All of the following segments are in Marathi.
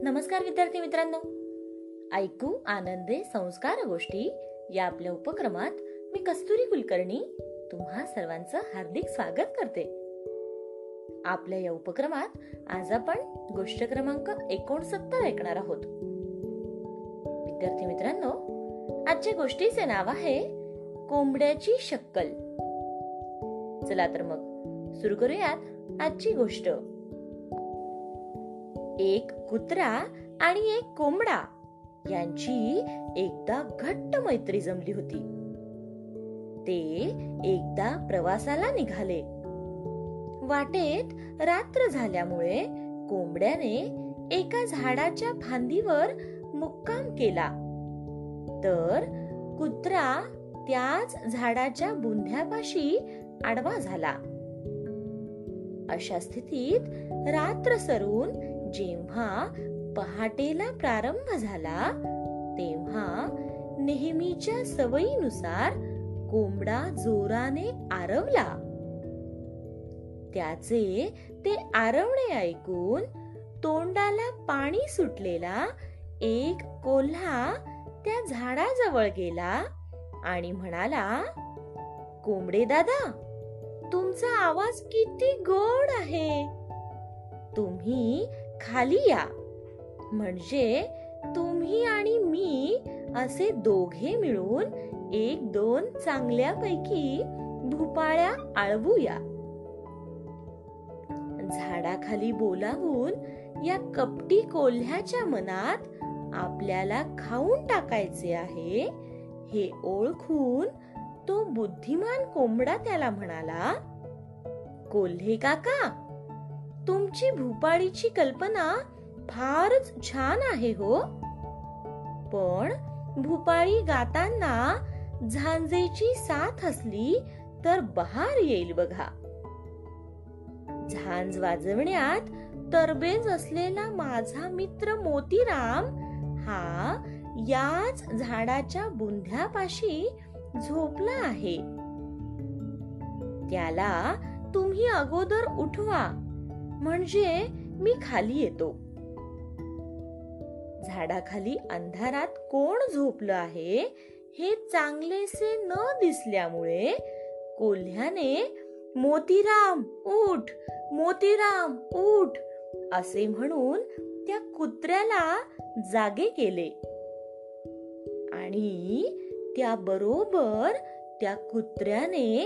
नमस्कार विद्यार्थी मित्रांनो. ऐकू आनंदे संस्कार गोष्टी या आपल्या उपक्रमात मी कस्तुरी कुलकर्णी तुम्हा सर्वांचं हार्दिक स्वागत करते. आपल्या या उपक्रमात आज आपण गोष्ट क्रमांक एकोणसत्तर ऐकणार आहोत. विद्यार्थी मित्रांनो आजच्या गोष्टीचे नाव आहे कोंबड्याची शक्कल. चला तर मग सुरू करूयात आजची गोष्ट. एक कुत्रा आणि एक कोंबडा. यांची एकदा घट्ट मैत्री जमली होती. ते एकदा प्रवासाला निघाले. वाटेत रात्र झाल्यामुळे कोंबड्याने एका झाडाच्या फांदीवर मुक्काम केला. तर कुत्रा त्याच झाडाच्या बुंध्यापाशी आडवा झाला. अशा स्थितीत रात्र सरून जेव्हा पहाटेला प्रारंभ झाला तेव्हा नेहमीच्या सवयीनुसार कोंबडा जोराने आरवला. त्याचे ते आरवणे ऐकून तोंडाला पाणी सुटलेला एक कोल्हा त्या झाडाजवळ गेला आणि म्हणाला कोंबडे दादा तुमचा आवाज किती गोड आहे. तुम्ही खाली या. म्हणजे तुम्ही आणि मी असे दोघे मिळून एक दोन चांगल्यापैकी भुपाळ्या आळवूया. झाडाखाली बोलावून या कपटी कोल्ह्याच्या मनात आपल्याला खाऊन टाकायचे आहे हे ओळखून तो बुद्धिमान कोंबडा त्याला म्हणाला कोल्हे काका तुमची भूपाळीची कल्पना फारच छान आहे हो. पण भूपाळी गाताना झांजेची साथ असली तर बहार येईल बघा. झांज वाजवण्यात तरबेज असलेला माझा मित्र मोतीराम हा याच झाडाच्या बुंध्यापाशी झोपला आहे. त्याला तुम्ही अगोदर उठवा. म्हणजे मी खाली येतो. झाडाखाली अंधारात कोण झोपलं आहे हे चांगलेसे न दिसल्यामुळे कोल्ह्याने मोतीराम उठ मोतीराम उठ असे म्हणून त्या कुत्र्याला जागे केले. आणि त्या बरोबर त्या कुत्र्याने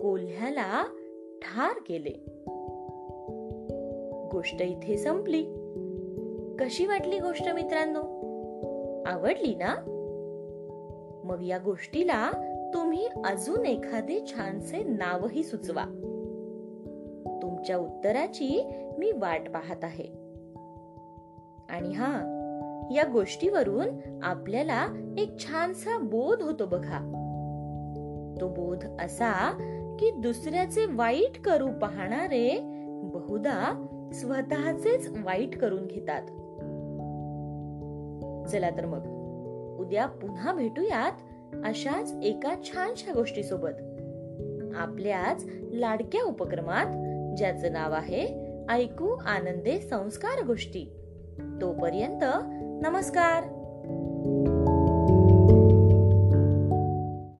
कोल्ह्याला ठार केले. गोष्ट इथे संपली. कशी वाटली गोष्ट मित्रांनो? आवडली ना? मग या गोष्टीला तुम्ही अजून एखादे छानसे नावही सुचवा. तुमच्या उत्तराची मी वाट पाहत आहे. आणि हा या गोष्टीवरून आपल्याला एक छानसा बोध होतो बघा. तो बोध असा की दुसऱ्याचे वाईट करू पाहणारे बहुधा स्वतःचेच वाईट करून घेतात. चला तर मग उद्या पुन्हा भेटूयात अशाच एका छानशा गोष्टी सोबत आपल्याच लाडक्या उपक्रमात ज्याचं नाव आहे ऐकू आनंदे संस्कार गोष्टी. तोपर्यंत नमस्कार!